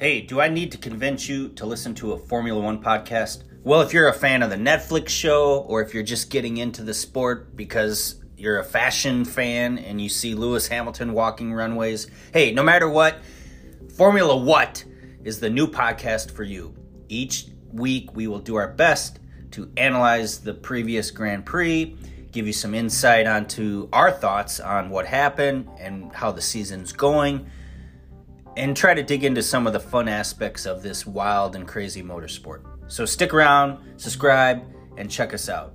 Hey, do I need to convince you to listen to a Formula One podcast? Well, if you're a fan of the Netflix show, or if you're just getting into the sport because you're a fashion fan and you see Lewis Hamilton walking runways, hey, no matter what, Formula What is the new podcast for you. Each week, we will do our best to analyze the previous Grand Prix, give you some insight onto our thoughts on what happened and how the season's going and try to dig into some of the fun aspects of this wild and crazy motorsport. So stick around, subscribe, and check us out.